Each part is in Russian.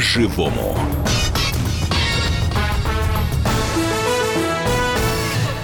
по-живому.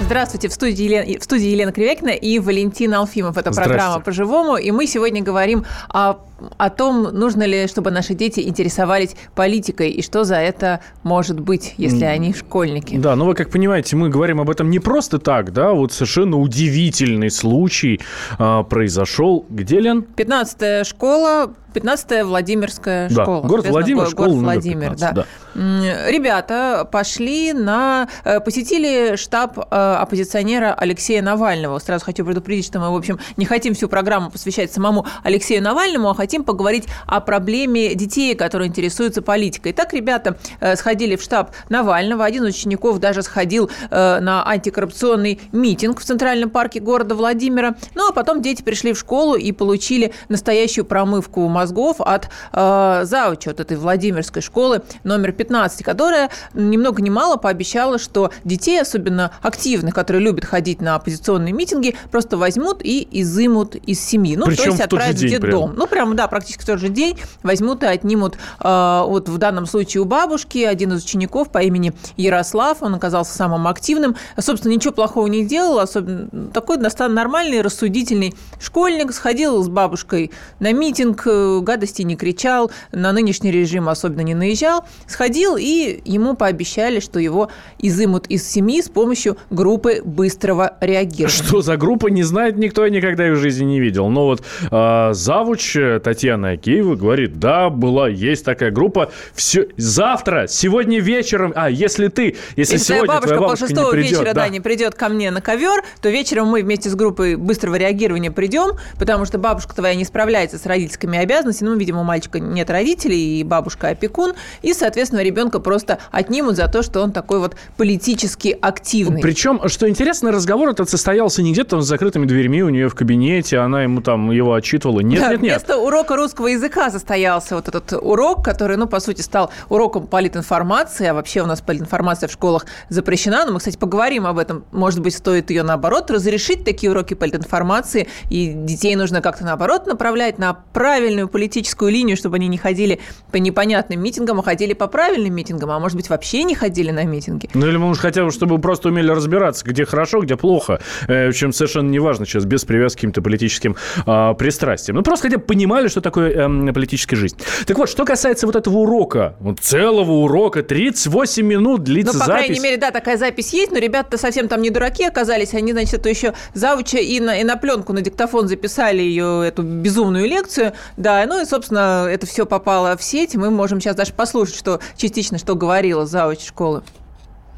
Здравствуйте, в студии, Елена, в студии Елена Кривякина и Валентина Алфимов. Это программа «По-живому». И мы сегодня говорим о о том, нужно ли, чтобы наши дети интересовались политикой, и что за это может быть, если они школьники. Да, ну вы как понимаете, мы говорим об этом не просто так, да, вот совершенно удивительный случай а, произошел. Где, Лен? 15-я школа, 15-я Владимирская да, школа. Город Владимир, город школа Владимир, 15, да. да. Ребята пошли на... Э, посетили штаб э, оппозиционера Алексея Навального. Сразу хочу предупредить, что мы, в общем, не хотим всю программу посвящать самому Алексею Навальному, а хотим поговорить о проблеме детей, которые интересуются политикой. Так ребята э, сходили в штаб Навального. Один из учеников даже сходил э, на антикоррупционный митинг в Центральном парке города Владимира. Ну, а потом дети пришли в школу и получили настоящую промывку мозгов от э, завуча от этой Владимирской школы номер 15, которая ни много ни мало пообещала, что детей, особенно активных, которые любят ходить на оппозиционные митинги, просто возьмут и изымут из семьи. Ну, Причем то есть отправят в, в детдом. Ну, прям да, практически в тот же день возьмут и отнимут, э, вот в данном случае у бабушки, один из учеников по имени Ярослав, он оказался самым активным, собственно, ничего плохого не делал, особенно такой достаточно нормальный, рассудительный школьник, сходил с бабушкой на митинг, э, гадости не кричал, на нынешний режим особенно не наезжал, сходил, и ему пообещали, что его изымут из семьи с помощью группы быстрого реагирования. Что за группа, не знает никто, никогда в жизни не видел. Но вот э, завуч Татьяна Акеева говорит, да, была, есть такая группа. Все, завтра, сегодня вечером, а, если ты, если, если сегодня твоя бабушка, твоя бабушка пол не придет, вечера, да. да, не придет ко мне на ковер, то вечером мы вместе с группой быстрого реагирования придем, потому что бабушка твоя не справляется с родительскими обязанностями, ну, видимо, у мальчика нет родителей, и бабушка опекун, и, соответственно, ребенка просто отнимут за то, что он такой вот политически активный. Причем, что интересно, разговор этот состоялся не где-то с закрытыми дверьми у нее в кабинете, она ему там его отчитывала. Нет, да, нет, нет. Вместо урока русского языка состоялся вот этот урок, который, ну, по сути, стал уроком политинформации, а вообще у нас политинформация в школах запрещена. Но мы, кстати, поговорим об этом. Может быть, стоит ее, наоборот, разрешить такие уроки политинформации, и детей нужно как-то, наоборот, направлять на правильную политическую линию, чтобы они не ходили по непонятным митингам, а ходили по правильным митингам, а может быть, вообще не ходили на митинги. Ну, или, может, хотя бы, чтобы просто умели разбираться, где хорошо, где плохо, э, в чем совершенно не важно сейчас, без привязки к каким-то политическим э, пристрастиям. Ну, просто хотя бы понимали, что такое э, политическая жизнь. Так вот, что касается вот этого урока, вот целого урока, 38 минут длится ну, по запись. крайней мере, да, такая запись есть, но ребята совсем там не дураки оказались, они, значит, это еще завуча и на, и на пленку, на диктофон записали ее, эту безумную лекцию, да, ну и, собственно, это все попало в сеть, мы можем сейчас даже послушать, что частично, что говорила завуч школы.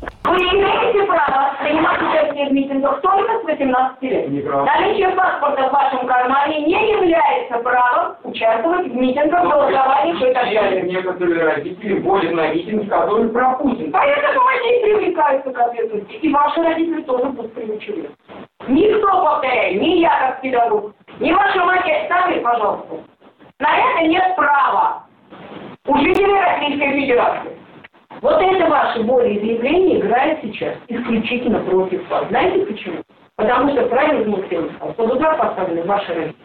Вы имеете право принимать участие в митингах только с 18 лет. Наличие паспорта в вашем кармане не является правом участвовать в митингах, голосованиях и так далее. Некоторые родители водят на митинг, который про Путин. Поэтому они привлекаются к ответственности. И ваши родители тоже пусть привлечены. Никто, повторяю, ни я как педагог, ни ваша мать, сами, пожалуйста. На это нет права у жителей Российской Федерации. Вот это ваше волеизъявление играет сейчас исключительно против вас. Знаете почему? Потому что, правильно Дмитрий сказал, под удар поставлены ваши родители.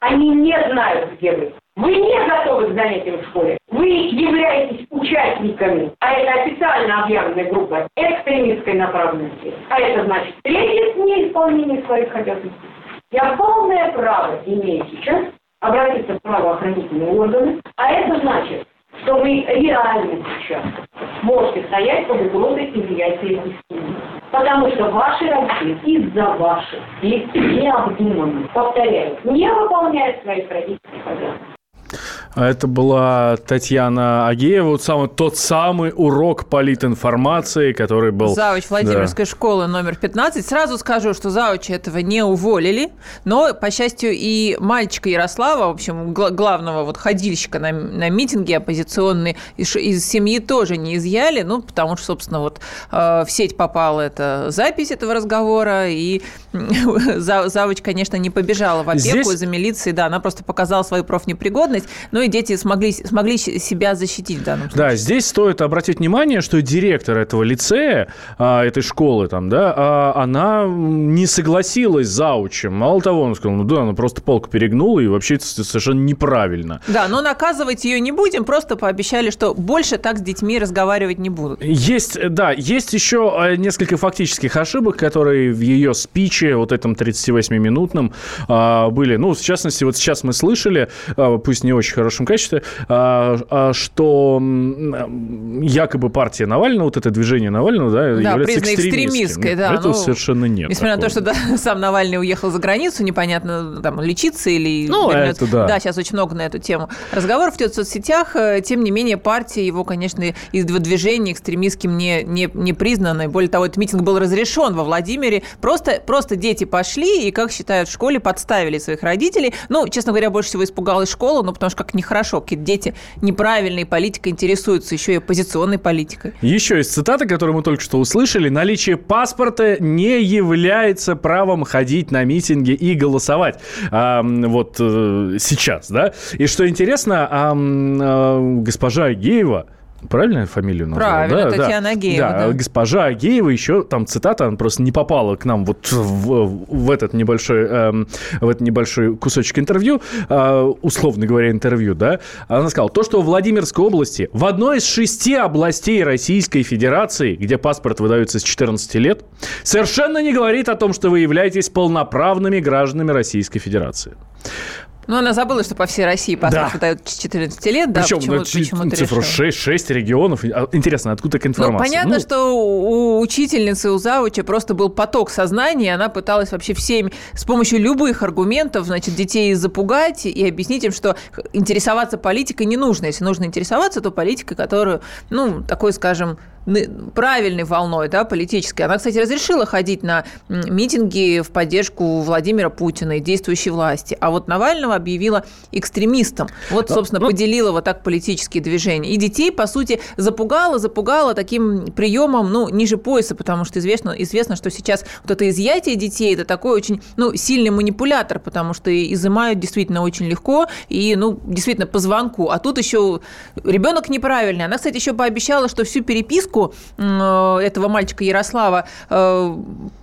Они не знают, где вы. Вы не готовы к занятиям в школе. Вы являетесь участниками, а это официально объявленная группа экстремистской направленности. А это значит третье неисполнение своих обязанностей. Я полное право имею сейчас обратиться в правоохранительные органы, а это значит, что вы реально сейчас можете стоять под угрозой изъятия из семьи. Потому что ваши родители из-за ваших необдуманных, повторяю, не выполняют обязанностей. А это была Татьяна Агеева, вот самый, тот самый урок политинформации, который был... Завуч Владимирской да. школы номер 15. Сразу скажу, что завуча этого не уволили, но, по счастью, и мальчика Ярослава, в общем, главного вот ходильщика на, на митинге оппозиционный, из, из семьи тоже не изъяли, ну, потому что, собственно, вот э, в сеть попала эта запись этого разговора, и завуч, конечно, не побежала в опеку Здесь... из-за милиции, да, она просто показала свою профнепригодность, но и дети смогли, смогли себя защитить в данном случае. Да, здесь стоит обратить внимание, что директор этого лицея, а, этой школы там, да, а, она не согласилась за заучем. Мало того, он сказал, ну да, она просто палку перегнула, и вообще это совершенно неправильно. Да, но наказывать ее не будем, просто пообещали, что больше так с детьми разговаривать не будут. Есть, да, есть еще э, несколько фактических ошибок, которые в ее спиче, вот этом 38-минутном, а, были. Ну, в частности, вот сейчас мы слышали, пусть не очень хорошем качестве, а, что якобы партия Навального, вот это движение Навального, да, да является экстремистской. Да, это ну, совершенно нет. Несмотря такого. на то, что да, сам Навальный уехал за границу, непонятно, там, лечиться или... Ну, вернется. это да. Да, сейчас очень много на эту тему разговоров идет в соцсетях. Э, тем не менее, партия его, конечно, из движения экстремистским не, не, не признана. И более того, этот митинг был разрешен во Владимире. Просто, просто дети пошли и, как считают в школе, подставили своих родителей. Ну, честно говоря, больше всего испугалась школа, ну, потому что как нехорошо, какие-то дети неправильной политикой интересуются, еще и оппозиционной политикой. Еще есть цитата, которую мы только что услышали. Наличие паспорта не является правом ходить на митинги и голосовать. А, вот э, сейчас, да? И что интересно, а, а, госпожа Геева Правильно фамилию назвал? Правильно, да, Татьяна да. Агеева. Да, да, госпожа Агеева еще, там цитата, она просто не попала к нам вот в, в этот небольшой, э, в этот небольшой кусочек интервью, э, условно говоря, интервью, да, она сказала, то, что в Владимирской области, в одной из шести областей Российской Федерации, где паспорт выдается с 14 лет, совершенно не говорит о том, что вы являетесь полноправными гражданами Российской Федерации. Ну, она забыла, что по всей России паспорт да. выдают с 14 лет. Да, Причем почему, почему цифру 6, 6 регионов. А, интересно, откуда такая ну, информация? Ну, понятно, ну, что у учительницы, у завуча просто был поток сознания, она пыталась вообще всеми, с помощью любых аргументов, значит, детей запугать и объяснить им, что интересоваться политикой не нужно. Если нужно интересоваться, то политикой, которую, ну, такой, скажем, правильной волной, да, политической. Она, кстати, разрешила ходить на митинги в поддержку Владимира Путина и действующей власти. А вот Навального объявила экстремистом. Вот, собственно, ну, поделила вот так политические движения. И детей, по сути, запугала, запугала таким приемом, ну, ниже пояса, потому что известно, известно, что сейчас вот это изъятие детей, это такой очень, ну, сильный манипулятор, потому что изымают действительно очень легко и, ну, действительно по звонку. А тут еще ребенок неправильный. Она, кстати, еще пообещала, что всю переписку повестку э, этого мальчика Ярослава э,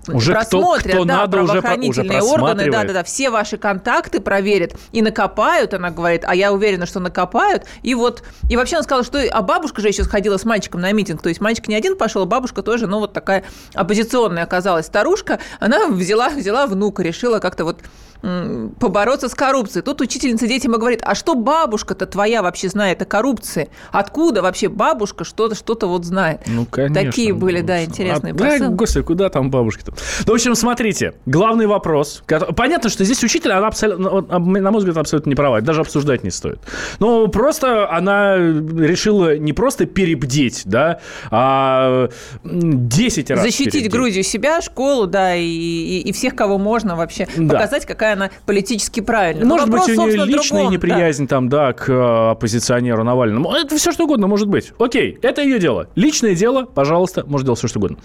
уже просмотрят, кто, кто да, надо, правоохранительные уже, органы, да, да, да, все ваши контакты проверят и накопают, она говорит, а я уверена, что накопают, и вот, и вообще она сказала, что, а бабушка же еще сходила с мальчиком на митинг, то есть мальчик не один пошел, а бабушка тоже, ну, вот такая оппозиционная оказалась старушка, она взяла, взяла внука, решила как-то вот побороться с коррупцией. Тут учительница детям и говорит, а что бабушка-то твоя вообще знает о коррупции? Откуда вообще бабушка что-то что вот знает? Ну, конечно. Такие были, да, интересные а, посылки. Да, господи, куда там бабушки-то? Ну, в общем, смотрите, главный вопрос. Понятно, что здесь учитель, она абсолютно, на мой взгляд, абсолютно не права. Даже обсуждать не стоит. Но просто она решила не просто перебдеть, да, а 10 раз Защитить перебдеть. Грузию себя, школу, да, и, и, и всех, кого можно вообще да. показать, какая какая она политически правильная. Может вопрос, быть, у нее личная другом, неприязнь да. там, да, к э, оппозиционеру Навальному. Это все что угодно может быть. Окей, это ее дело. Личное дело, пожалуйста, может делать все что угодно.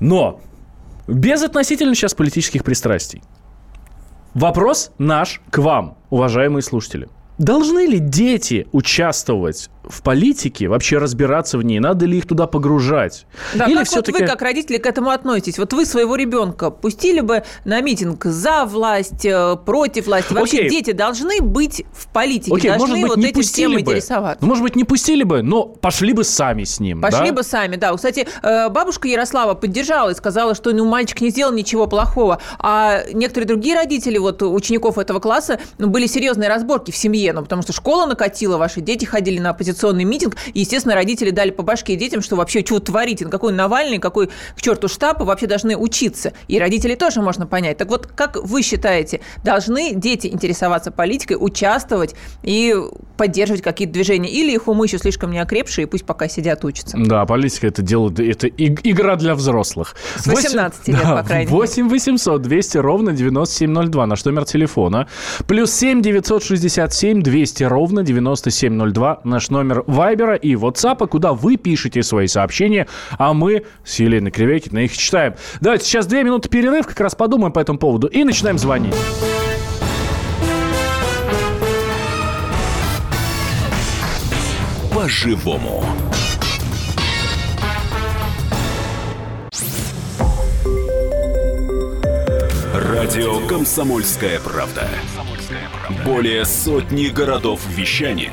Но без относительно сейчас политических пристрастий. Вопрос наш к вам, уважаемые слушатели. Должны ли дети участвовать в политике, вообще разбираться в ней, надо ли их туда погружать? Да, Или как вот вы, как родители, к этому относитесь? Вот вы своего ребенка пустили бы на митинг за власть, э, против власти? Вообще Окей. дети должны быть в политике, Окей, должны может быть, вот не этим всем бы. интересоваться. Ну, может быть, не пустили бы, но пошли бы сами с ним. Пошли да? бы сами, да. Кстати, э, бабушка Ярослава поддержала и сказала, что ну, мальчик не сделал ничего плохого. А некоторые другие родители вот учеников этого класса ну, были серьезные разборки в семье, ну, потому что школа накатила, ваши дети ходили на оппозиционную оппозиционный митинг, и, естественно, родители дали по башке детям, что вообще что творите, на какой Навальный, какой к черту штаб, вообще должны учиться. И родители тоже можно понять. Так вот, как вы считаете, должны дети интересоваться политикой, участвовать и поддерживать какие-то движения? Или их умы еще слишком не окрепшие, и пусть пока сидят, учатся? Да, политика – это дело, это игра для взрослых. С 18 8, лет, да, по крайней 8 800 200 ровно 9702, наш номер телефона. Плюс 7 967 200 ровно 9702, наш номер номер Вайбера и WhatsApp, куда вы пишете свои сообщения, а мы с Еленой Кривякиной их читаем. Давайте сейчас две минуты перерыв, как раз подумаем по этому поводу и начинаем звонить. по-живому. Радио «Комсомольская правда». Более сотни городов вещания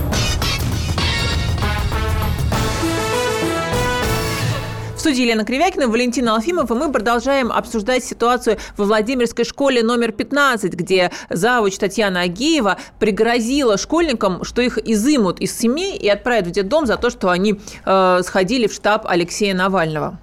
Студии Елена Кривякина, Валентин Алфимов, и мы продолжаем обсуждать ситуацию во Владимирской школе номер 15, где завуч Татьяна Агеева пригрозила школьникам, что их изымут из семей и отправят в детдом за то, что они э, сходили в штаб Алексея Навального.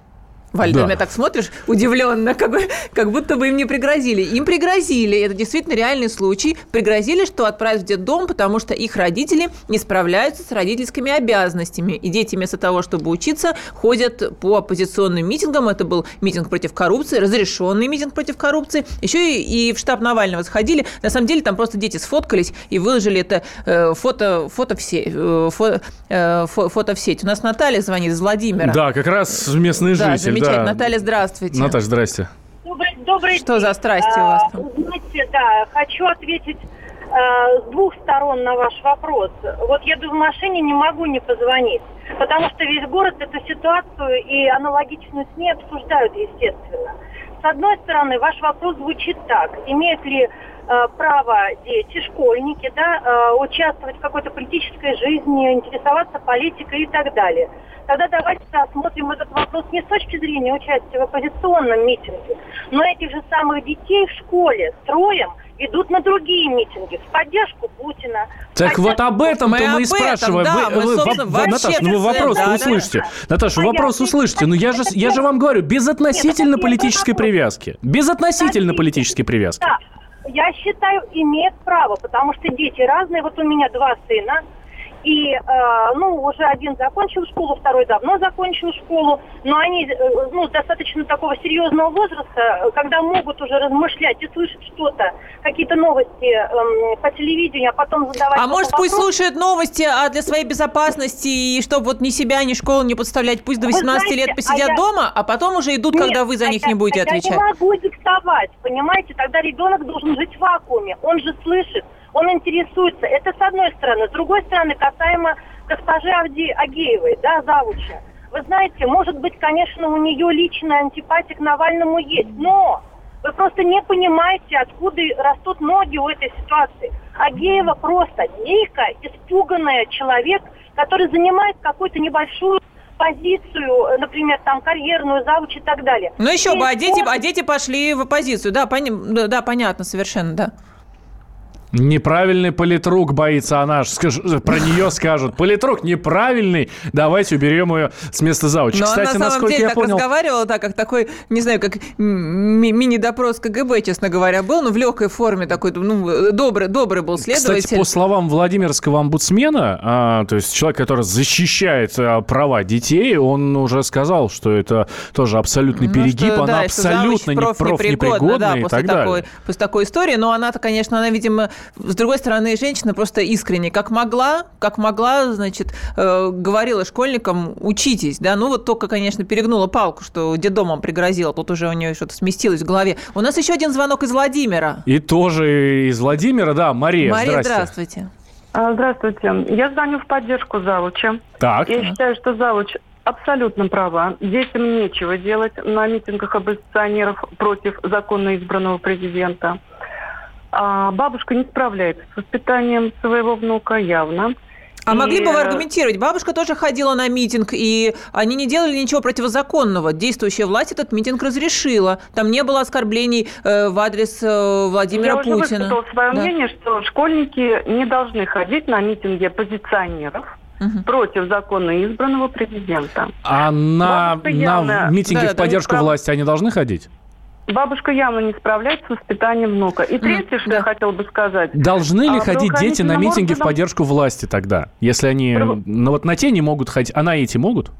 Валь, Да. ты меня так смотришь удивленно, как, бы, как будто бы им не пригрозили. Им пригрозили, это действительно реальный случай. Пригрозили, что отправят в детдом, потому что их родители не справляются с родительскими обязанностями. И дети вместо того, чтобы учиться, ходят по оппозиционным митингам. Это был митинг против коррупции, разрешенный митинг против коррупции. Еще и, и в штаб Навального сходили. На самом деле там просто дети сфоткались и выложили это э, фото, фото, в се- э, фо- э, фо- фото в сеть. У нас Наталья звонит из Владимира. Да, как раз местный Да, житель. Замечательно. да. Наталья, здравствуйте. Наташа, здрасте. Добрый, добрый Что день. за страсти у вас А, там? Знаете, да, хочу ответить а, с двух сторон на ваш вопрос. Вот еду в машине, не могу не позвонить, потому что весь город эту ситуацию и аналогичную с ней обсуждают, естественно. С одной стороны, ваш вопрос звучит так. Имеют ли а, право дети, школьники, да, а, участвовать в какой-то политической жизни, интересоваться политикой и так далее. Тогда давайте осмотрим этот вопрос не с точки зрения участия в оппозиционном митинге, но этих же самых детей в школе строем ведут на другие митинги в поддержку Путина. Так вот поддержку об этом-то Мы мы, об и этом, спрашиваем. да, Вы- мы, вы- вообще Наташа, ну вы вопрос да, да. услышите. Наташа, А я вопрос отвечу. услышите. Ну я же, я же вам говорю, безотносительно Нет, политической вопрос. привязки. Безотносительно политической привязки. Да, я считаю, имеет право, потому что дети разные. Вот у меня два сына. И, э, ну, уже один закончил школу, второй давно закончил школу, но они, э, ну, достаточно такого серьезного возраста, э, когда могут уже размышлять и слышать что-то, какие-то новости эм, по телевидению, а потом задавать... А может, вопрос. пусть слушают новости, а для своей безопасности, и чтобы вот ни себя, ни школу не подставлять, пусть до Вы 18 знаете, лет посидят а я- дома, а потом уже идут, Нет, когда вы за а них я- не будете а Я отвечать. не могу диктовать, понимаете? Тогда ребенок должен жить в вакууме. Он же слышит, он интересуется. Это с одной стороны. С другой стороны, касаемо госпожи Авди Агеевой, да, завуча. Вы знаете, может быть, конечно, у нее личная антипатия к Навальному есть, но вы просто не понимаете, откуда растут ноги у этой ситуации. Агеева просто дико испуганная человек, который занимает какую-то небольшую позицию, например, там карьерную, завуч и так далее. Ну еще бы, а И дети, а дети пошли в оппозицию. Да, пони- да, понятно, совершенно, да. Неправильный политрук боится она. скаж- Про нее скажут. Политрук неправильный. Давайте уберем ее с места завуча. Но Кстати, она на самом деле так понял... разговаривала, так как такой, не знаю, как ми- мини-допрос КГБ, честно говоря, был, но в легкой форме такой, ну, добрый, добрый был следователь. Кстати, по словам Владимирского омбудсмена, а, то есть человек, который защищает а, права детей, он уже сказал, что это тоже абсолютный Ну, перегиб, что, она да, абсолютно не профнепригодна да, и после так такой, далее. после такой истории. Но она-то, конечно, она, видимо, с другой стороны, женщина просто искренне, как могла, как могла, значит, э, говорила школьникам, учитесь, да, ну вот только, конечно, перегнула палку, что дедомом пригрозила, тут уже у нее что-то сместилось в голове. У нас еще один звонок из Владимира. И тоже из Владимира, да, Мария, Мария, здрасте. здравствуйте. А, Здравствуйте. Я звоню в поддержку завуча. Так, Я считаю, что завуч абсолютно права. Детям нечего делать на митингах оппозиционеров против законно избранного президента. А бабушка не справляется с воспитанием своего внука явно. А И, могли бы вы э, аргументировать? Бабушка тоже ходила на митинг, и они не делали ничего противозаконного. Действующая власть этот митинг разрешила. Там не было оскорблений э, в адрес э, Владимира Я уже Путина. высказала свое Да. мнение, что школьники не должны ходить на митинги оппозиционеров Мгм. против законно избранного президента. а на, на явно- митинги Да, в да, поддержку прав- власти они должны ходить? Бабушка явно не справляется с воспитанием внука. И третье, что да. я хотела бы сказать. Должны ли А ходить дети на митинги в органам- поддержку власти тогда? Если они Право- ну, вот на те не могут ходить, а на эти могут?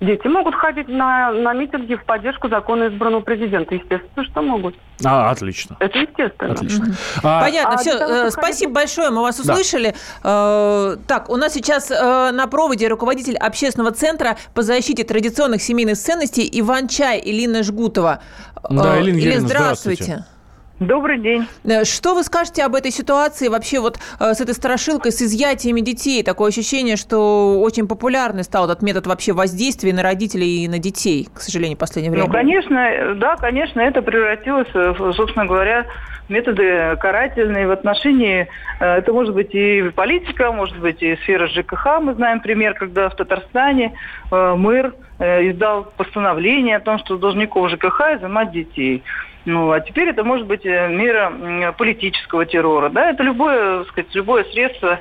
Дети могут ходить на, на митинги в поддержку закона избранного президента. Естественно, что могут. А, отлично. Это естественно. Отлично. А, Понятно, а все. Того, э, спасибо большое, мы вас услышали. Да. Так, у нас сейчас э, на проводе руководитель общественного центра по защите традиционных семейных ценностей Иван Чай, Илина Жгутова. Да, Илина Или Юрьевна, здравствуйте. здравствуйте. Добрый день. Что вы скажете об этой ситуации вообще вот с этой страшилкой, с изъятиями детей? Такое ощущение, что очень популярный стал этот метод вообще воздействия на родителей и на детей, к сожалению, в последнее время. Ну, конечно, да, конечно, это превратилось, собственно говоря, в методы карательные в отношении, это может быть и политика, может быть и сфера ЖКХ. Мы знаем пример, когда в Татарстане мэр издал постановление о том, что должников ЖКХ изымать детей. Ну, а теперь это может быть мера политического террора. Да, это любое, сказать, любое средство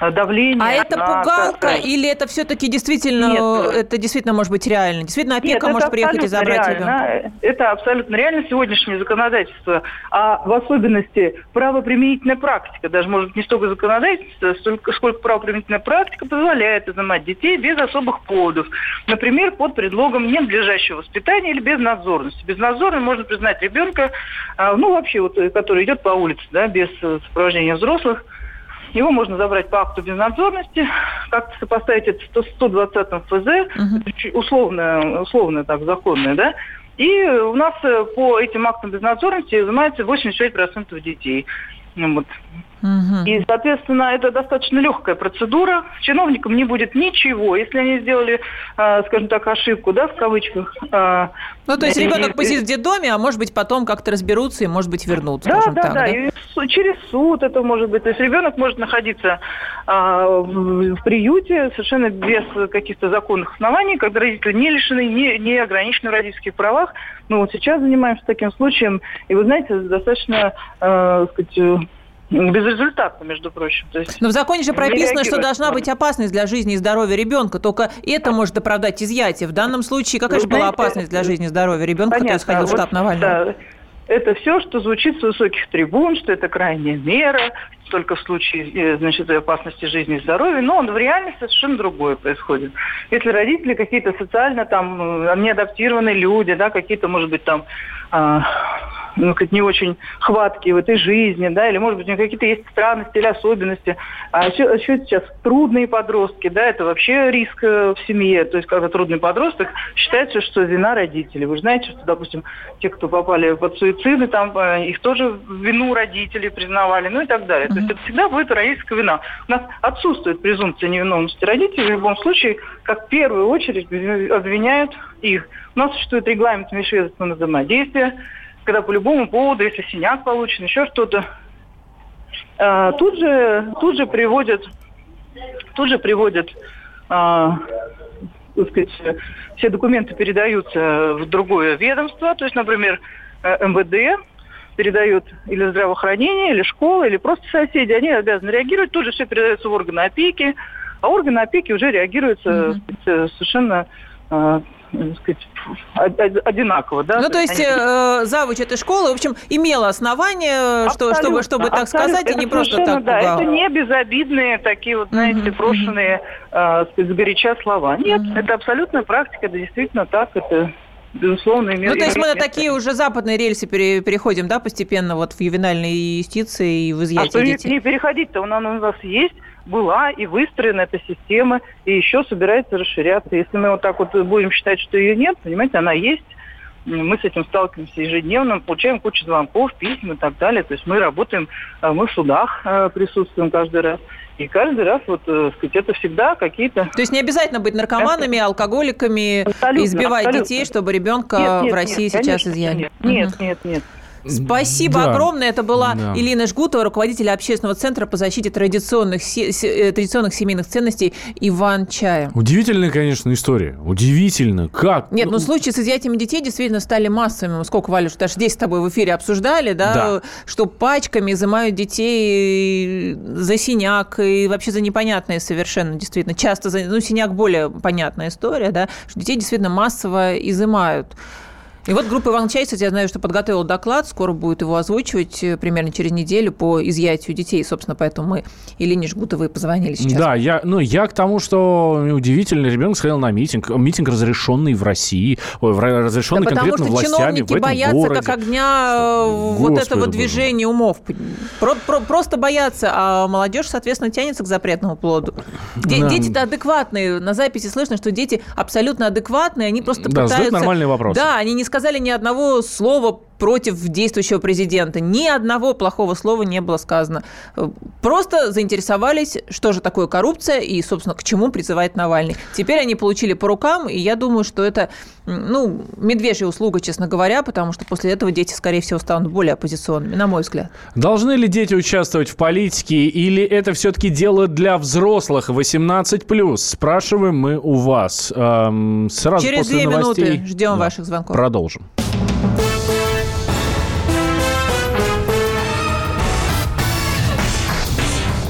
давления. А это пугалка на... или это все-таки действительно, Нет. это действительно может быть реально? Действительно, опека Нет, может приехать и забрать реально. ребенка? Это абсолютно реально сегодняшнее законодательство, а в особенности правоприменительная практика, даже может не столько законодательство, столько, сколько правоприменительная практика позволяет изымать детей без особых поводов. Например, под предлогом ненадлежащего воспитания или безнадзорности. Безнадзорным можно признать ребенка, ну вообще, вот, который идет по улице, да, без сопровождения взрослых, его можно забрать по акту безнадзорности, как-то сопоставить это с 120 ФЗ, угу. условно, условно так, законное, да, и у нас по этим актам безнадзорности изымается 85% детей. Вот. Угу. И, соответственно, это достаточно легкая процедура. Чиновникам не будет ничего, если они сделали, э, скажем так, ошибку, да, в кавычках. Э, ну, то есть ребенок и, посидит в детдоме, а может быть, потом как-то разберутся и, может быть, вернут, да, скажем да, так. Да, да, и через суд это может быть. То есть ребенок может находиться э, в, в приюте совершенно без каких-то законных оснований, когда родители не лишены, не, не ограничены в родительских правах. Мы вот сейчас занимаемся таким случаем, и вы знаете, достаточно, э, сказать, безрезультатно, между прочим. То есть Но в законе же прописано, что должна быть опасность для жизни и здоровья ребенка. Только это может оправдать изъятие. В данном случае какая же была опасность для жизни и здоровья ребенка, Понятно. который сходил в штаб Навального? Да. Это все, что звучит с высоких трибун, что это крайняя мера, только в случае значит, опасности жизни и здоровья, но он в реальности совершенно другое происходит. Если родители какие-то социально там неадаптированные люди, да, какие-то, может быть, там ну, сказать, не очень хваткие в этой жизни, да, или, может быть, у них какие-то есть странности или особенности. А еще, еще сейчас трудные подростки, да, это вообще риск в семье. То есть, когда трудный подросток, считается, что вина родителей. Вы же знаете, что, допустим, те, кто попали под суициды, там, их тоже вину родителей признавали, ну и так далее. Mm-hmm. То есть, это всегда будет родительская вина. У нас отсутствует презумпция невиновности родителей. В любом случае, как в первую очередь обвиняют их. У нас существует регламент межведомственного взаимодействия, когда по любому поводу, если синяк получен, еще что-то, э, тут же тут же приводят тут же приводят э, так сказать, все документы передаются в другое ведомство, то есть, например, МВД передают или здравоохранение, или школа, или просто соседи, они обязаны реагировать, тут же все передается в органы опеки, а органы опеки уже реагируют mm-hmm. совершенно сказать, одинаково. Да? Ну, то есть э, завуч этой школы, в общем, имела основание, что, чтобы, чтобы так сказать, и не просто так да. Это не безобидные такие вот, знаете, угу, брошенные, э, сказать, слова. Нет, угу. это абсолютная практика, это действительно так, это безусловно, имеет Ну, то есть мы на такие уже западные рельсы пере, переходим, да, постепенно вот в ювенальной юстиции и в изъятии а детей? не переходить-то? У нас, у нас есть была и выстроена эта система, и еще собирается расширяться. Если мы вот так вот будем считать, что ее нет, понимаете, она есть, мы с этим сталкиваемся ежедневно, получаем кучу звонков, писем и так далее. То есть мы работаем, мы в судах присутствуем каждый раз. И каждый раз, вот, сказать, это всегда какие-то... То есть не обязательно быть наркоманами, алкоголиками, абсолютно, избивать абсолютно. детей, чтобы ребенка нет, нет, в России нет, сейчас конечно, изъяли? Нет, нет, нет, нет. Спасибо да. огромное. Это была да. Ирина Жгутова, руководитель общественного центра по защите традиционных, се- се- традиционных семейных ценностей Иван Чая. Удивительная, конечно, история. Удивительно. Как? Нет, ну случаи с изъятием детей действительно стали массовыми. Сколько, что даже здесь с тобой в эфире обсуждали, да, да. что пачками изымают детей за синяк и вообще за непонятные совершенно, действительно. Часто за, ну, синяк более понятная история, да, что детей действительно массово изымают. И вот группа Иван Чай, кстати, я знаю, что подготовила доклад, скоро будет его озвучивать э, примерно через неделю по изъятию детей. Собственно, поэтому мы Елене Жгутовой позвонили сейчас. Да, я, ну, я к тому, что удивительно, ребенок сходил на митинг. Митинг разрешенный в России, в- разрешенный Да потому конкретно что властями в чиновники этом боятся городе. как огня э, вот Господи этого боже движения умов. Про- про- просто боятся, а молодежь, соответственно, тянется к запретному плоду. Де- Да. Дети-то адекватные. На записи слышно, что дети абсолютно адекватные, они просто Да, пытаются... нормальные вопросы. Да, они не сказали ни одного слова против действующего президента. Ни одного плохого слова не было сказано. Просто заинтересовались, что же такое коррупция и, собственно, к чему призывает Навальный. Теперь они получили по рукам, и я думаю, что это, ну, медвежья услуга, честно говоря, потому что после этого дети, скорее всего, станут более оппозиционными, на мой взгляд. Должны ли дети участвовать в политике, или это все-таки дело для взрослых 18+. Спрашиваем мы у вас. Эм, сразу Через после две новостей минуты ждем Да. ваших звонков. Продолжим.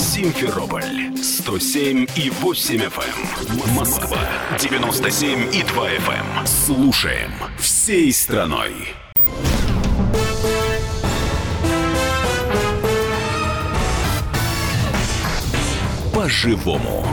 Симферополь 107 и 8 FM. Москва 97 и 2 FM. Слушаем всей страной. По-живому.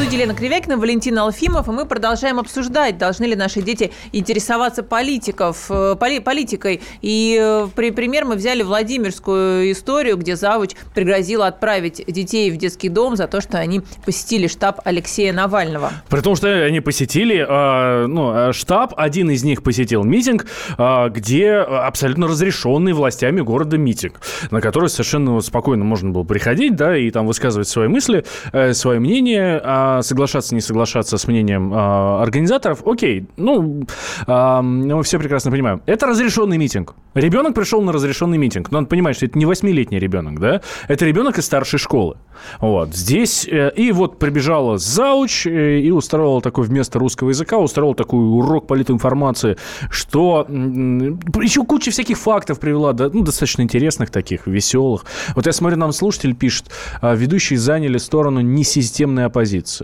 Студии Лена Кривякина, Валентина Алфимов, и мы продолжаем обсуждать, должны ли наши дети интересоваться политиков, э, поли- политикой. И э, при пример мы взяли Владимирскую историю, где завуч пригрозила отправить детей в детский дом за то, что они посетили штаб Алексея Навального. При том, что они посетили, э, ну, э, штаб, один из них посетил митинг, э, где абсолютно разрешенный властями города митинг, на который совершенно спокойно можно было приходить, да, и там высказывать свои мысли, э, свое мнение, а соглашаться, не соглашаться с мнением э, организаторов, окей, ну, э, мы все прекрасно понимаем. Это разрешенный митинг. Ребенок пришел на разрешенный митинг, но надо понимать, что это не восьмилетний ребенок, да, это ребенок из старшей школы. Вот, здесь, э, и вот прибежала зауч э, и устроила такой вместо русского языка, устроила такой урок политинформации, что еще куча всяких фактов привела, да, ну, достаточно интересных таких, веселых. Вот я смотрю, нам слушатель пишет, а, ведущие заняли сторону несистемной оппозиции.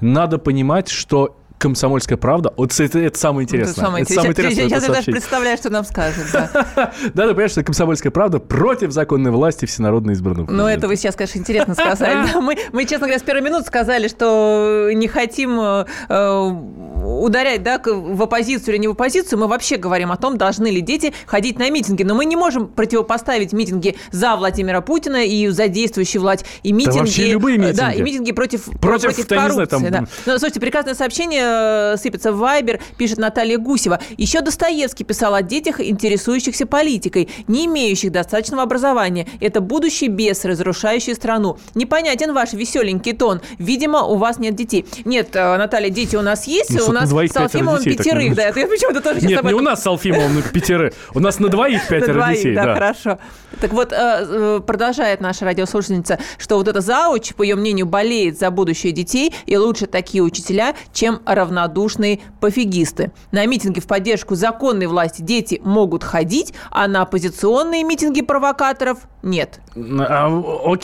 Надо понимать, что комсомольская правда, вот это, это самое интересное. Это самое Это самое интересное. Сейчас я даже представляю, что нам скажет. да. Надо понять, что комсомольская правда против законной власти всенародно избранного. Ну, это вы сейчас, конечно, интересно сказали. Мы, честно говоря, с первой минуты сказали, что не хотим э, э, ударять да, в оппозицию или не в оппозицию. Мы вообще говорим о том, должны ли дети ходить на митинги. Но мы не можем противопоставить митинги за Владимира Путина и за действующую власть. И митинги, вообще любые э, Да, митинги. и митинги против, Против, против не знаю, коррупции. там- да. Ну, слушайте, прекрасное сообщение э, сыпется в Вайбер, пишет Наталья Гусева. Еще Достоевский писал о детях, интересующихся политикой, не имеющих достаточного образования. Это будущий бес, разрушающий страну. Непонятен ваш веселенький тон. Видимо, у вас нет детей. Нет, э, Наталья, дети у нас есть. Ну, у что-то на нас двоих с Алфимовым детей, пятерых. Да, я почему-то тоже Нет, не у этом нас с Алфимовым на пятеры. У нас на двоих на пятеро двоих, детей. да, да. хорошо. Так вот, э, э, продолжает наша радиослушательница, что вот эта зауч, по ее мнению, болеет за будущее детей, и лучше такие учителя, чем равнодушные пофигисты. На митинги в поддержку законной власти дети могут ходить, а на оппозиционные митинги провокаторов нет. А,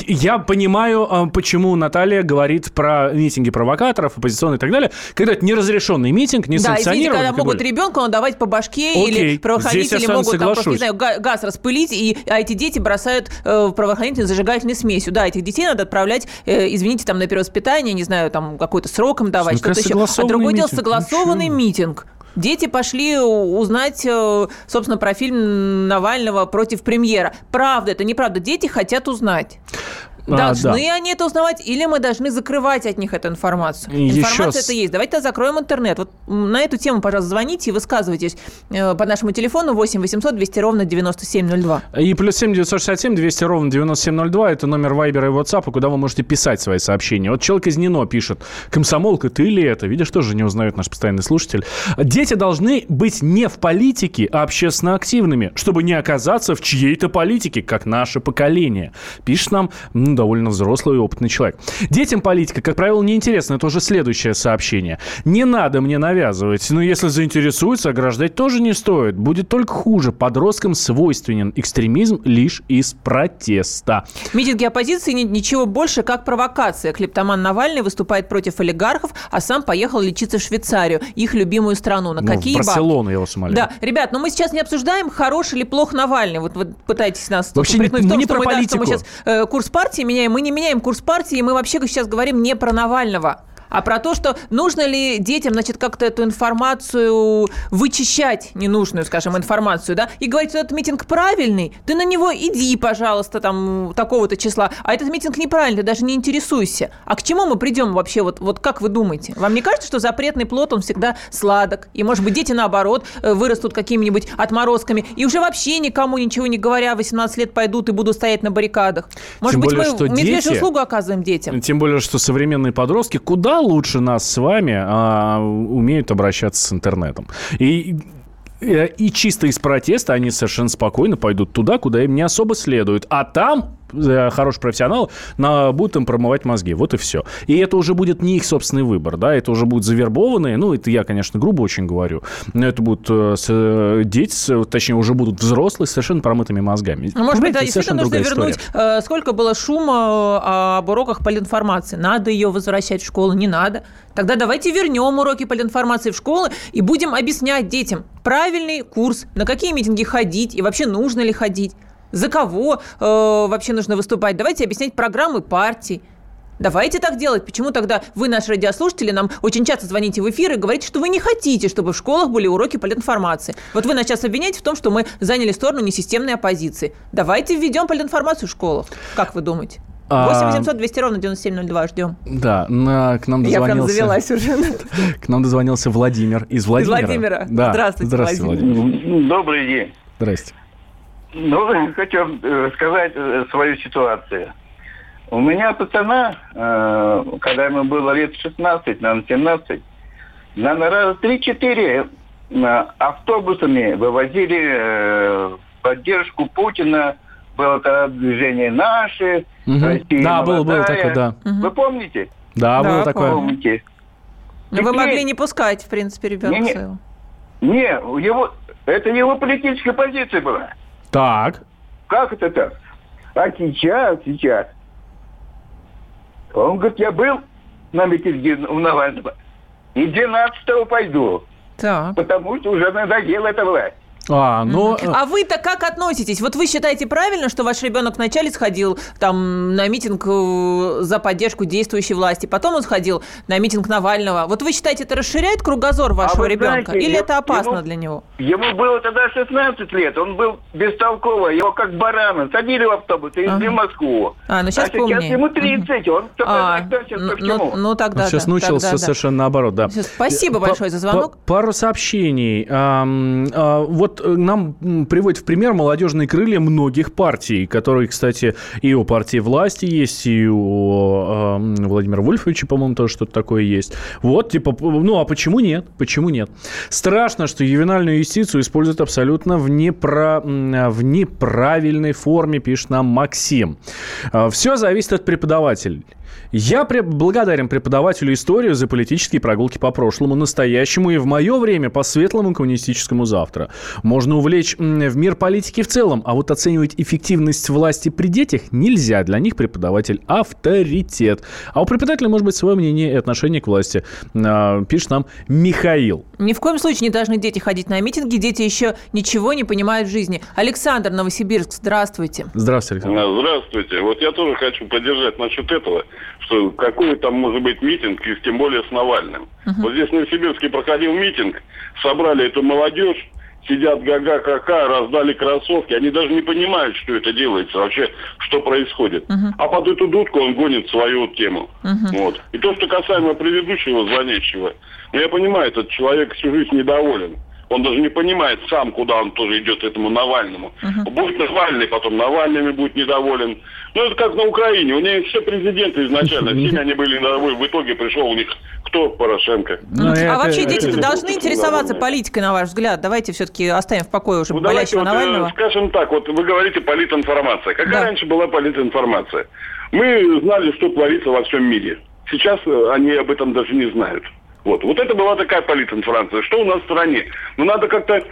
Я понимаю, а, почему Наталья говорит про митинги провокаторов, оппозиционные и так далее, когда это неразрешенный митинг, не Да, извините, когда могут более. ребенку надавать по башке, Окей, или правоохранители могут там просто, не знаю, га- газ распылить, и, а эти дети бросают э, в правоохранительную зажигательной смесью. Да, этих детей надо отправлять, э, извините, там на перевоспитание, не знаю, там какой-то срок им давать, что-то еще. А согласованный другое дело митинг, согласованный ну чё? митинг. Дети пошли узнать, э, собственно, про фильм Навального против премьера. Правда, это неправда. Дети хотят узнать. Должны а, да. они это узнавать, или мы должны закрывать от них эту информацию? Информация Еще... это есть. Давайте закроем интернет. Вот на эту тему, пожалуйста, звоните и высказывайтесь э, по нашему телефону 8 800 200 ровно 9702. И плюс 7 967 200 ровно 9702 это номер Вайбера и WhatsApp, куда вы можете писать свои сообщения. Вот человек из Нино пишет, комсомолка, ты ли это? Видишь, тоже не узнает наш постоянный слушатель. Дети должны быть не в политике, а общественно активными, чтобы не оказаться в чьей-то политике, как наше поколение. Пишет нам довольно взрослый и опытный человек. Детям политика, как правило, не интересна. Это уже следующее сообщение. Не надо мне навязывать. Но если заинтересуется, ограждать тоже не стоит. Будет только хуже. Подросткам свойственен экстремизм лишь из протеста. Митинги оппозиции ничего больше, как провокация. Клептоман Навальный выступает против олигархов, а сам поехал лечиться в Швейцарию, их любимую страну. На ну, какие в Барселону, бабки? я вас умоляю. Да, ребят, но мы сейчас не обсуждаем, хороший или плох Навальный. Вот вы пытаетесь нас Вообще не, мы не про мы, политику. Да, мы сейчас э, курс партии меняем. Мы не меняем курс партии, мы вообще сейчас говорим не про Навального а про то, что нужно ли детям, значит, как-то эту информацию вычищать, ненужную, скажем, информацию, да, и говорить, что этот митинг правильный, ты на него иди, пожалуйста, там, такого-то числа, а этот митинг неправильный, ты даже не интересуйся. А к чему мы придем вообще, вот, вот как вы думаете? Вам не кажется, что запретный плод, он всегда сладок, и, может быть, дети, наоборот, э, вырастут какими-нибудь отморозками, и уже вообще никому ничего не говоря, 18 лет пойдут и будут стоять на баррикадах. Может Тем быть, более, мы медвежью услугу оказываем детям. Тем более, что современные подростки куда лучше нас с вами а, умеют обращаться с интернетом. И и чисто из протеста они совершенно спокойно пойдут туда, куда им не особо следует. А там Э, хороший профессионал, на, будут им промывать мозги. Вот и все. И это уже будет не их собственный выбор, да, это уже будут завербованные, ну, это я, конечно, грубо очень говорю, но это будут э, с, дети, точнее, уже будут взрослые с совершенно промытыми мозгами. Ну, может быть, да, действительно нужно вернуть, э, сколько было шума э, об уроках полинформации. Надо ее возвращать в школу, не надо. Тогда давайте вернем уроки полинформации в школы и будем объяснять детям правильный курс, на какие митинги ходить и вообще нужно ли ходить за кого э, вообще нужно выступать. Давайте объяснять программы партий. Давайте так делать. Почему тогда вы, наши радиослушатели, нам очень часто звоните в эфир и говорите, что вы не хотите, чтобы в школах были уроки политинформации? Вот вы нас сейчас обвиняете в том, что мы заняли сторону несистемной оппозиции. Давайте введем политинформацию в школах. Как вы думаете? 8 800 200 ровно 9702. Ждем. Да, на, к нам дозвонился... Я прям завелась уже. К нам дозвонился Владимир из Владимира. Из Владимира. Да. Здравствуйте, Здравствуйте, Владимир. Владимир. Добрый день. Здрасте. Ну, хочу э, сказать э, свою ситуацию. У меня пацана, э, когда ему было лет 16, наверное, 17, наверное, раз 3-4 автобусами вывозили поддержку Путина. Было тогда движение «Наши», угу. Россия Да, было, было такое, да. Вы помните? Да, да было такое. Помните. Но вы могли не пускать, в принципе, ребенка не, своего. Не, его, это его политическая позиция была. Так. Как это так? А сейчас, сейчас. Он говорит, я был на митинге у Навального. И 12 пойду. Так. Потому что уже надоела эта власть. А, ну... А вы-то как относитесь? Вот вы считаете правильно, что ваш ребенок вначале сходил там на митинг э, за поддержку действующей власти, потом он сходил на митинг Навального. Вот вы считаете, это расширяет кругозор вашего а ребенка? Знаете, Или я, это опасно ему, для него? Ему было тогда 16 лет, он был бестолковый, его как барана садили в автобус и ага. в Москву. А, ну сейчас а сейчас ему 30, он а, ну, ну, ну тогда Сейчас да, научился тогда, совершенно да. наоборот, да. Спасибо э, большое за звонок. Пару сообщений. Вот Э, нам приводит в пример молодежные крылья многих партий, которые, кстати, и у партии власти есть, и у э, Владимира Вольфовича, по-моему, тоже что-то такое есть. Вот, типа, ну, а почему нет? Почему нет? Страшно, что ювенальную юстицию используют абсолютно в, непро... в неправильной форме, пишет нам Максим. Э, Все зависит от преподавателей. Я при... благодарен преподавателю истории за политические прогулки по прошлому, настоящему и в мое время по светлому коммунистическому завтра. Можно увлечь в мир политики в целом, а вот оценивать эффективность власти при детях нельзя. Для них преподаватель авторитет. А у преподавателя может быть свое мнение и отношение к власти, а, пишет нам Михаил. Ни в коем случае не должны дети ходить на митинги. Дети еще ничего не понимают в жизни. Александр, Новосибирск, здравствуйте. Здравствуйте, Александр. Здравствуйте. Вот я тоже хочу поддержать насчет этого что какой там может быть митинг, и тем более с Навальным. Uh-huh. Вот здесь в Новосибирске проходил митинг, собрали эту молодежь, сидят га-га-ка-ка, раздали кроссовки. Они даже не понимают, что это делается, вообще, что происходит. Мгм. А под эту дудку он гонит свою тему. Мгм. Вот. И то, что касаемо предыдущего звонящего, ну, я понимаю, этот человек всю жизнь недоволен. Он даже не понимает сам, куда он тоже идет этому Навальному. Будет Навальный, потом Навальными будет недоволен. Ну, это как на Украине. У них все президенты изначально, всеми они были недовольны. В итоге пришел у них кто? Порошенко. Ну, а это- вообще дети-то это- должны интересоваться политикой, на ваш взгляд? Давайте все-таки оставим в покое уже Ну, давайте болящего вот, э, Навального. скажем так, вот вы говорите политинформация. Какая Да. раньше была политинформация? Мы знали, что творится во всем мире. Сейчас э, они об этом даже не знают. Вот. Вот это была такая политинформация. Что у нас в стране? Ну, надо как-то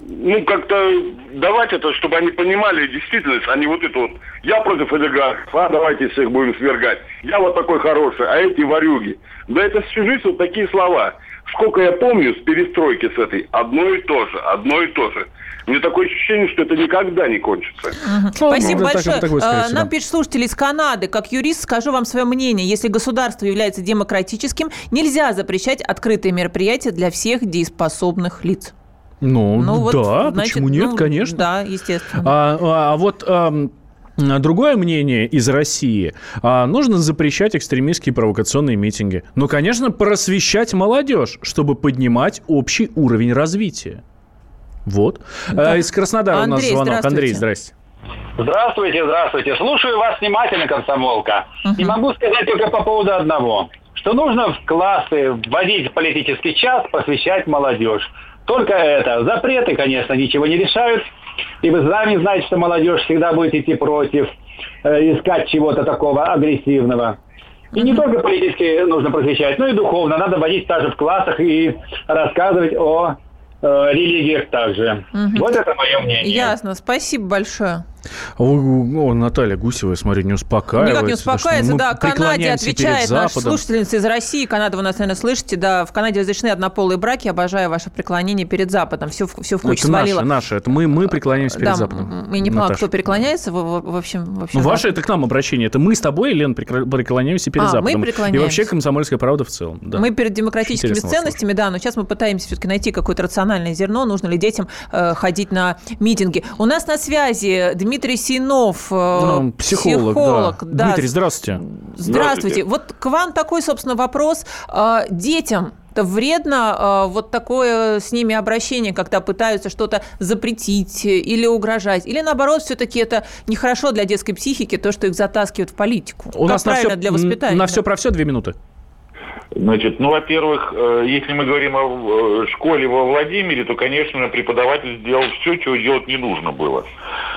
ну, как-то давать это, чтобы они понимали действительность, а не вот это вот, я против олигархов, а давайте всех будем свергать. Я вот такой хороший, а эти ворюги. Да это всю жизнь вот такие слова. Сколько я помню с перестройки с этой, одно и то же, одно и то же. У меня такое ощущение, что это никогда не кончится. Спасибо ну, так- большое. так скорее Э. Нам пишет слушатель из Канады. Как юрист скажу вам свое мнение. Если государство является демократическим, нельзя запрещать открытые мероприятия для всех дееспособных лиц. Ну, Ну, вот, да, значит, почему нет, ну, конечно. Да, естественно. А, а- а вот ам, другое мнение из России. А, нужно запрещать экстремистские провокационные митинги. Ну, конечно, просвещать молодежь, чтобы поднимать общий уровень развития. Вот. Да. А, из Краснодара у нас Андрей, звонок. здравствуйте. Андрей, здрасте. Здравствуйте, здравствуйте. Слушаю вас внимательно, комсомолка. И могу сказать только по поводу одного. Что нужно в классы вводить политический час, посвящать молодежь. Только это. Запреты, конечно, ничего не решают. И вы сами знаете, что молодежь всегда будет идти против, э, искать чего-то такого агрессивного. И не только политически нужно просвещать, но и духовно. Надо вводить также в классах и рассказывать о религиях также. Мгм. Вот это мое мнение. Ясно. Спасибо большое. О, Наталья Гусева, я смотрю, не успокаивается. Никак не успокаивается, мы да. Канаде отвечает наша слушательница из России. Канада, вы нас, наверное, слышите. Да, в Канаде разрешены однополые браки. Обожаю ваше преклонение перед Западом. Все, все в кучу это свалило. наше, наше. Это мы, мы преклоняемся перед да, Западом. я не Наташа. кто преклоняется. В, в- в общем, в общем Ну, ваше это к нам обращение. Это мы с тобой, Лен, преклоняемся перед А, мы Западом. И преклоняемся. вообще комсомольская правда в целом. да. Мы перед демократическими ценностями, да, но сейчас мы пытаемся все-таки найти какое-то рациональное зерно, нужно ли детям э, ходить на митинги. У нас на связи Дмитрий Синов, э, Ну, психолог, да. Дмитрий, здравствуйте. Здравствуйте. Вот к вам такой, собственно, вопрос. Э, Детям то вредно э, вот такое с ними обращение, когда пытаются что-то запретить или угрожать? Или наоборот, все-таки это нехорошо для детской психики, то, что их затаскивают в политику? У как нас на правильно все, для воспитания? на все про все две минуты. Значит, ну, во-первых, э, если мы говорим о э, школе во Владимире, то, конечно, преподаватель сделал все, чего делать не нужно было.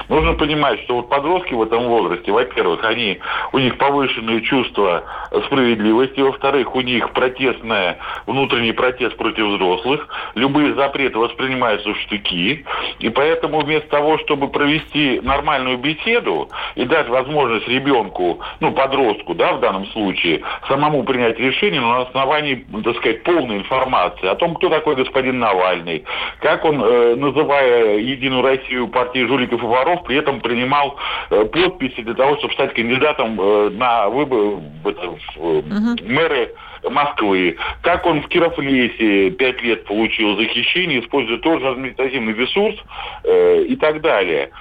Нужно понимать, что вот подростки в этом возрасте, во-первых, они, у них повышенные чувства справедливости, во-вторых, у них протестная, внутренний протест против взрослых, любые запреты воспринимаются в штыки, и поэтому вместо того, чтобы провести нормальную беседу и дать возможность ребенку, ну, подростку, да, в данном случае, самому принять решение на основании, так сказать, полной информации о том, кто такой господин Навальный, как он, э, называя Единую Россию партии жуликов и воров, при этом принимал э, подписи для того, чтобы стать кандидатом э, на выборы в мэры Москвы. Как он в Кировлесе пять лет получил захищение, используя тоже административный ресурс э, и так далее.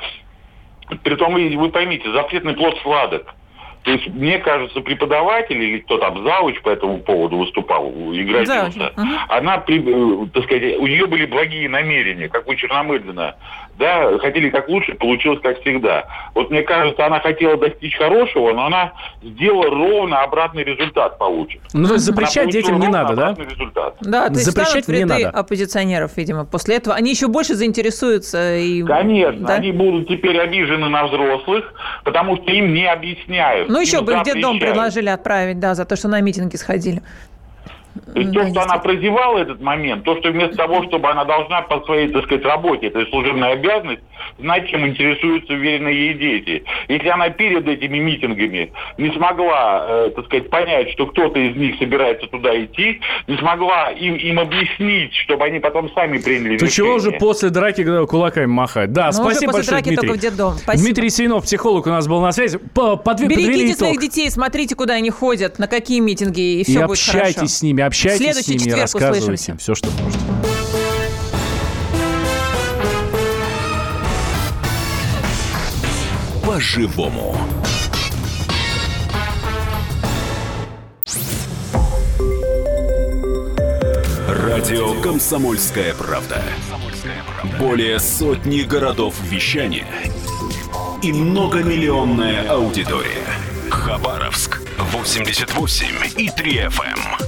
Притом, вы, вы поймите, запретный плод сладок. То есть, мне кажется, преподаватель или кто там, завуч по этому поводу выступал, и грозился, Завуч, мгм. она, э, так сказать, у нее были благие намерения, как у Черномырдина. Да, хотели как лучше, получилось как всегда. Вот мне кажется, она хотела достичь хорошего, но она сделала ровно обратный результат получит. Ну, то есть запрещать детям не надо, да? результат. Да, то есть Запрещать не ряды надо. оппозиционеров, видимо, после этого. Они еще больше заинтересуются. И... Конечно, Да? они будут теперь обижены на взрослых, потому что им не объясняют. Ну, еще им бы в детдом предложили отправить, да, за то, что на митинги сходили. То есть то, что она прозевала этот момент, то, что вместо того, чтобы она должна по своей, так сказать, работе, это служебная обязанность, знать, чем интересуются уверенные ей дети. Если она перед этими митингами не смогла, э, так сказать, понять, что кто-то из них собирается туда идти, не смогла им, им объяснить, чтобы они потом сами приняли То решение. чего уже после драки когда кулаками махать? Да, Ну, уже спасибо после большое, драки Дмитрий. только в детдом. Спасибо. Дмитрий Синов, психолог, у нас был на связи. По- подвели Берегите итог. своих детей, смотрите, куда они ходят, на какие митинги, и И все будет общайтесь хорошо. с ними, ними общайтесь, Следующий с ними рассказывайте. Услышимся. Все, что можете. По-живому. Радио «Комсомольская правда». Более сотни городов вещания и многомиллионная аудитория. Хабаровск 88 и 3 FM.